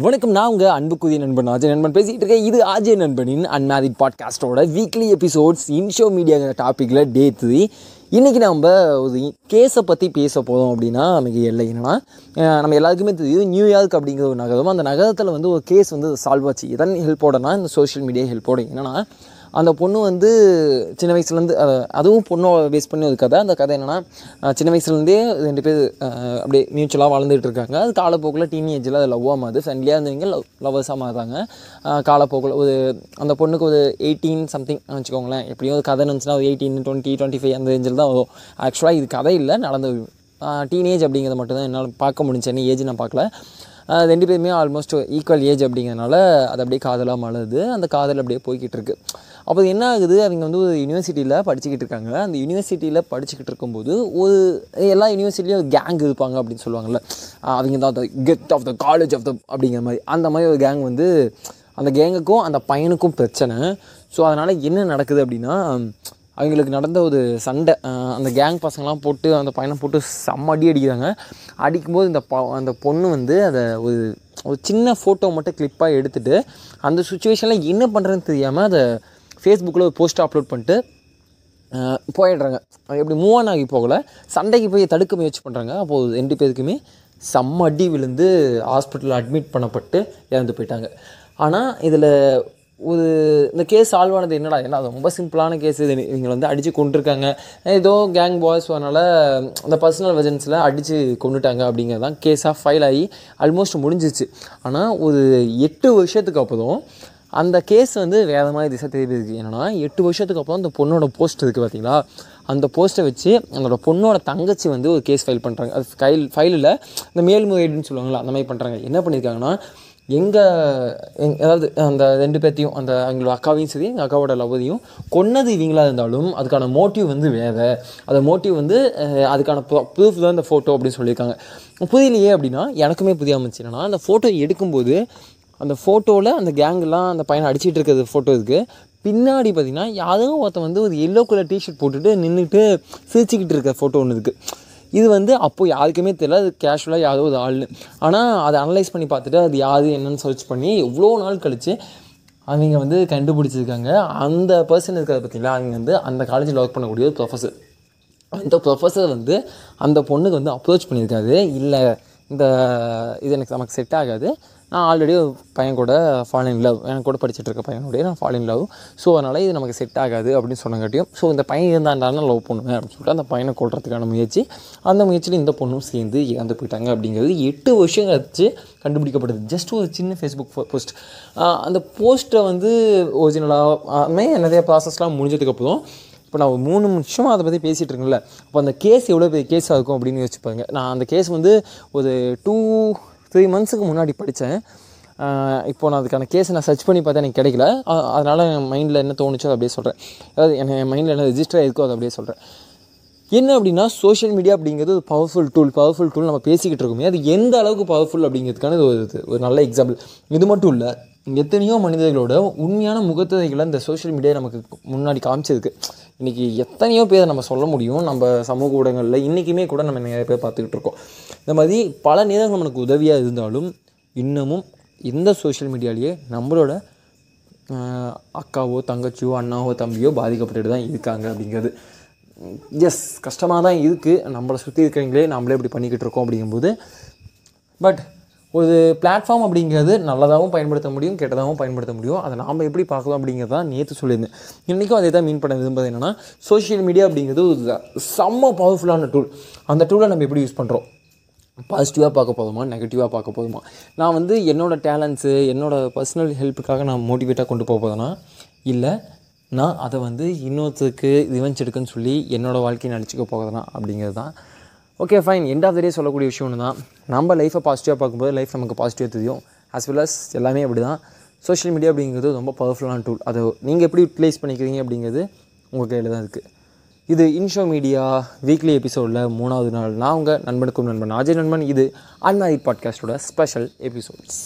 வணக்கம் நான் உங்கள் அன்புக்குரிய நண்பன் ஆஜய் நண்பன். பேசிகிட்டு இருக்கேன் இது ஆஜய் நண்பனின் அன்மேரிட் பாட்காஸ்டோட வீக்லி எபிசோட்ஸ் இன்ஷோ மீடியாங்கிற டாப்பிக்கில் டே த்ரீ இன்றைக்கி நம்ம ஒரு கேஸை பற்றி பேச போகிறோம் அப்படின்னா நமக்கு இல்லை என்னென்னா நம்ம எல்லாருக்குமே தெரியும் நியூயார்க் அப்படிங்கிற ஒரு நகரம். அந்த நகரத்தில் வந்து ஒரு கேஸ் வந்து சால்வ் ஆச்சு. எதன் ஹெல்ப்போடனா இந்த சோஷியல் மீடியா ஹெல்ப்போட என்னென்னா அந்த பொண்ணு வந்து சின்ன வயசுலேருந்து அதுவும் பொண்ணை பேஸ் பண்ணி ஒரு கதை. அந்த கதை என்னென்னா சின்ன வயசுலேருந்தே ரெண்டு பேர் அப்படியே மியூச்சுவலாக வளர்ந்துட்டு இருக்காங்க. அது காலப்போக்கில் டீனேஜில் அது லவ்வாக மாறுது. ஃப்ரெண்ட்லியாக இருந்தவங்க லவ் லவ்வர்ஸாக மாறுறாங்க. காலப்போக்கில் ஒரு அந்த பொண்ணுக்கு ஒரு எயிட்டீன் சம்திங் வச்சுக்கோங்களேன். எப்படியும் ஒரு கதை இருந்துச்சுன்னா ஒரு எயிட்டீன் டுவெண்ட்டி டுவெண்ட்டி ஃபைவ் அந்த ரேஞ்சில் தான் வரும். ஆக்சுவலாக இது கதை இல்லை நடந்த டீனேஜ் அப்படிங்கிறத மட்டும் தான் என்னால் பார்க்க முடிஞ்சு என்ன ஏஜ் நான் பார்க்கல. ரெண்டு பேருமே ஆல்மோஸ்ட் ஈக்குவல் ஏஜ் அப்படிங்கிறதுனால அது அப்படியே காதலாக மலருது. அந்த காதல் அப்படியே போய்கிட்டு இருக்கு அப்போ என்ன ஆகுது? அவங்க வந்து ஒரு யூனிவர்சிட்டியில் படிச்சுக்கிட்டு இருக்காங்க. அந்த யூனிவர்சிட்டியில் படிச்சுக்கிட்டு இருக்கும்போது ஒரு எல்லா யூனிவர்சிட்டிலையும் ஒரு கேங் இருப்பாங்க அப்படின்னு சொல்லுவாங்கல்ல. அவங்க தான் get off the college of the அப்படிங்கிற மாதிரி. அந்த மாதிரி ஒரு கேங் வந்து அந்த கேங்குக்கும் அந்த பையனுக்கும் பிரச்சனை. ஸோ அதனால் என்ன நடக்குது அப்படின்னா அவங்களுக்கு நடந்த ஒரு சண்டை அந்த கேங் பசங்களாம் போட்டு அந்த பையனை போட்டு செம்ம அடி அடிக்கிறாங்க. அடிக்கும்போது இந்த ப அந்த பொண்ணு வந்து அதை ஒரு ஒரு சின்ன ஃபோட்டோ மட்டும் கிளிப்பாக எடுத்துகிட்டு அந்த சுச்சுவேஷனில் என்ன பண்ணுறதுன்னு தெரியாமல் அதை ஃபேஸ்புக்கில் ஒரு போஸ்ட் அப்லோட் பண்ணிட்டு போயிடுறாங்க. அது எப்படி மூவ் ஆன் ஆகி போகலை. சண்டைக்கு போய் தடுக்க முயற்சி பண்ணுறாங்க அப்போது ரெண்டு பேருக்குமே செம்ம அடி விழுந்து ஹாஸ்பிட்டலில் அட்மிட் பண்ணப்பட்டு இறந்து போயிட்டாங்க. ஆனால் இதில் ஒரு இந்த கேஸ் சால்வ் ஆனது என்னடா? ஏன்னா அது? ரொம்ப சிம்பிளான கேஸ் இது. இவங்களை வந்து அடித்து கொண்டுருக்காங்க ஏதோ கேங் பாய்ஸ் வரனால அந்த பர்சனல் வெஜன்ஸில் அடித்து கொண்டுட்டாங்க அப்படிங்கிறது தான் கேஸாக ஃபைல் ஆகி ஆல்மோஸ்ட் முடிஞ்சிச்சு ஆனால் ஒரு எட்டு வருஷத்துக்கு அப்புறம் அந்த கேஸ் வந்து வேறு மாதிரி திசை தெரியுது என்னன்னா எட்டு வருஷத்துக்கு அப்புறம் அந்த பொண்ணோட போஸ்ட் இருக்குது பார்த்தீங்களா அந்த போஸ்ட்டை வச்சு அதோட பொண்ணோட தங்கச்சி வந்து ஒரு கேஸ் ஃபைல் பண்ணுறாங்க அது ஃபைல் ஃபைலில் இந்த மேல்முறையீடுன்னு சொல்லுவாங்களா அந்த மாதிரி பண்ணுறாங்க என்ன பண்ணியிருக்காங்கன்னா எங்கள் அதாவது அந்த ரெண்டு பேர்த்தையும் அந்த எங்களோட அக்காவையும் சரி எங்கள் அக்காவோட லவ்வதையும் கொன்னது இவங்களாக இருந்தாலும் அதுக்கான மோட்டிவ் வந்து வேறு. அந்த மோட்டிவ் வந்து அதுக்கான ப்ரூஃப் தான் இந்த ஃபோட்டோ அப்படின்னு சொல்லியிருக்காங்க. புரியலையே அப்படின்னா எனக்குமே புரிய அமைச்சு என்னன்னா அந்த ஃபோட்டோ எடுக்கும்போது அந்த ஃபோட்டோவில் அந்த கேங்கெல்லாம் அந்த பையனை அடிச்சிட்டு இருக்கிறது ஃபோட்டோ இருக்குது பின்னாடி பார்த்தீங்கன்னா யாரும் ஒருத்தன் வந்து ஒரு எல்லோ கலர் டிஷர்ட் போட்டுட்டு நின்றுட்டு சிரிச்சுக்கிட்டு இருக்க ஃபோட்டோ ஒன்று இருக்குது இது வந்து அப்போது யாருக்குமே தெரியல அது கேஷுவலாக யாரோ ஒரு ஆள்னு. ஆனால் அதை அனலைஸ் பண்ணி பார்த்துட்டு அது யார் என்னன்னு சர்ச் பண்ணி எவ்வளோ நாள் கழித்து அவங்க வந்து கண்டுபிடிச்சிருக்காங்க. அந்த பர்சன் இருக்கிறத பார்த்தீங்களா? அவங்க வந்து அந்த காலேஜில் ஒர்க் பண்ணக்கூடிய ஒரு ப்ரொஃபஸர் அந்த ப்ரொஃபஸர் வந்து அந்த பொண்ணுக்கு வந்து அப்ரோச் பண்ணியிருக்காரு. இல்லை இந்த இது எனக்கு நமக்கு செட் ஆகாது. நான் ஆல்ரெடி ஒரு பையன் கூட ஃபால் இன் லவ் என் கூட படிச்சுட்டு இருக்க பையனுடைய நான் ஃபால் இன் லவ் ஸோ அதனால் இது நமக்கு செட் ஆகாது அப்படின்னு சொன்னங்காட்டியும் ஸோ இந்த பையன் இருந்தாண்டாலும் லவ் பண்ணுவேன் அப்படின்னு சொல்லிட்டு அந்த பையனை கொள்றதுக்கான முயற்சி அந்த முயற்சியில் இந்த பொண்ணும் சேர்ந்து இறந்து போயிட்டாங்க அப்படிங்கிறது எட்டு வருஷம் கழிச்சு கண்டுபிடிக்கப்படுது. ஜஸ்ட் ஒரு சின்ன ஃபேஸ்புக் போஸ்ட் அந்த போஸ்ட்டை வந்து ஒரிஜினலாகவே நிறைய ப்ராசஸ்லாம் முடிஞ்சதுக்கப்புறம் இப்போ நான் ஒரு மூணு நிமிஷம் அதை பற்றி பேசிகிட்டு இருக்கேன்ல. அப்போ அந்த கேஸ் எவ்வளோ பெரிய கேஸாக இருக்கும் அப்படின்னு யோசிச்சுப்பாங்க நான் அந்த கேஸ் வந்து ஒரு டூ த்ரீ மந்த்ஸுக்கு முன்னாடி படித்தேன் இப்போ நான் அதுக்கான கேஸை நான் சர்ச் பண்ணி பார்த்தா எனக்கு கிடைக்கல. அதனால் என் மைண்டில் என்ன தோணுச்சோ அதை அப்படியே சொல்கிறேன் அதாவது என் மைண்டில் என்ன ரிஜிஸ்டர் ஆகிருக்கோ அதை அப்படியே சொல்கிறேன் என்ன அப்படின்னா சோஷியல் மீடியா அப்படிங்கிறது ஒரு பவர்ஃபுல் டூல் பவர்ஃபுல் டூல் நம்ம பேசிக்கிட்டு இருக்கோமே அது எந்த அளவுக்கு பவர்ஃபுல் அப்படிங்கிறதுக்கான இது ஒரு இது ஒரு நல்ல எக்ஸாம்பிள் இது மட்டும் இல்லை எத்தனையோ மனிதர்களோட உண்மையான முகத்துறைகளை இந்த சோஷியல் மீடியா நமக்கு முன்னாடி காமிச்சிருக்கு. இன்றைக்கி எத்தனையோ பேர் நம்ம சொல்ல முடியும். நம்ம சமூக ஊடகங்களில் இன்றைக்குமே கூட நம்ம நிறைய பேர் பார்த்துக்கிட்டு இருக்கோம். இந்த மாதிரி பல நேரங்கள் நம்மளுக்கு உதவியாக இருந்தாலும் இன்னமும் இந்த சோஷியல் மீடியாலேயே நம்மளோட அக்காவோ தங்கச்சியோ அண்ணாவோ தம்பியோ பாதிக்கப்பட்டுட்டு தான் இருக்காங்க அப்படிங்கிறது. எஸ் கஷ்டமாக தான் இருக்குது நம்மளை சுற்றி இருக்கிறவங்களே நம்மளே இப்படி பண்ணிக்கிட்டு இருக்கோம் அப்படிங்கும்போது பட் ஒரு பிளாட்ஃபார்ம் அப்படிங்கிறது நல்லதாகவும் பயன்படுத்த முடியும் கெட்டதாகவும் பயன்படுத்த முடியும். அதை நாம் எப்படி பார்க்கலாம் அப்படிங்கிறது தான் நேற்று சொல்லியிருந்தேன். இன்றைக்கும் அதே தான் மீன் பண்ண விரும்புவது என்னென்னா சோஷியல் மீடியா அப்படிங்கிறது ஒரு செம்ம பவர்ஃபுல்லான டூல் அந்த டூலை நம்ம எப்படி யூஸ் பண்ணுறோம் பாசிட்டிவாக பார்க்க போதுமா? நெகட்டிவாக பார்க்க போதுமா? நான் வந்து என்னோடய டேலண்ட்ஸு என்னோடய பர்சனல் ஹெல்ப்புக்காக நான் மோட்டிவேட்டாக கொண்டு போக இல்லை நான் அதை வந்து இன்னொருத்தருக்கு ரிவெஞ்ச் எடுக்குன்னு சொல்லி என்னோடய வாழ்க்கையை நினச்சிக்க போகிறதுனா அப்படிங்கிறது தான் okay fine end of the day சொல்லக்கூடிய விஷயம் ஒன்று தான் நம்ம லைஃப்பை பாசிட்டிவாக பார்க்கும்போது லைஃப் நமக்கு பாசிட்டிவாக தெரியும். அஸ் வெல் அஸ் எல்லாமே அப்படி தான் சோஷியல் மீடியா அப்படிங்கிறது ரொம்ப பவர்ஃபுல்லான டூல் அதை நீங்கள் எப்படி யூட்டிலைஸ் பண்ணிக்கிறீங்க அப்படிங்கிறது உங்கள் கையில் தான் இருக்குது இது இன்ஷோ மீடியா வீக்லி எபிசோடில் மூணாவது நாள். நான் உங்கள் நண்பனுக்கும் நண்பன் அஜய் நண்பன். இது அன்மாரி பாட்காஸ்டோட ஸ்பெஷல் எபிசோட்ஸ்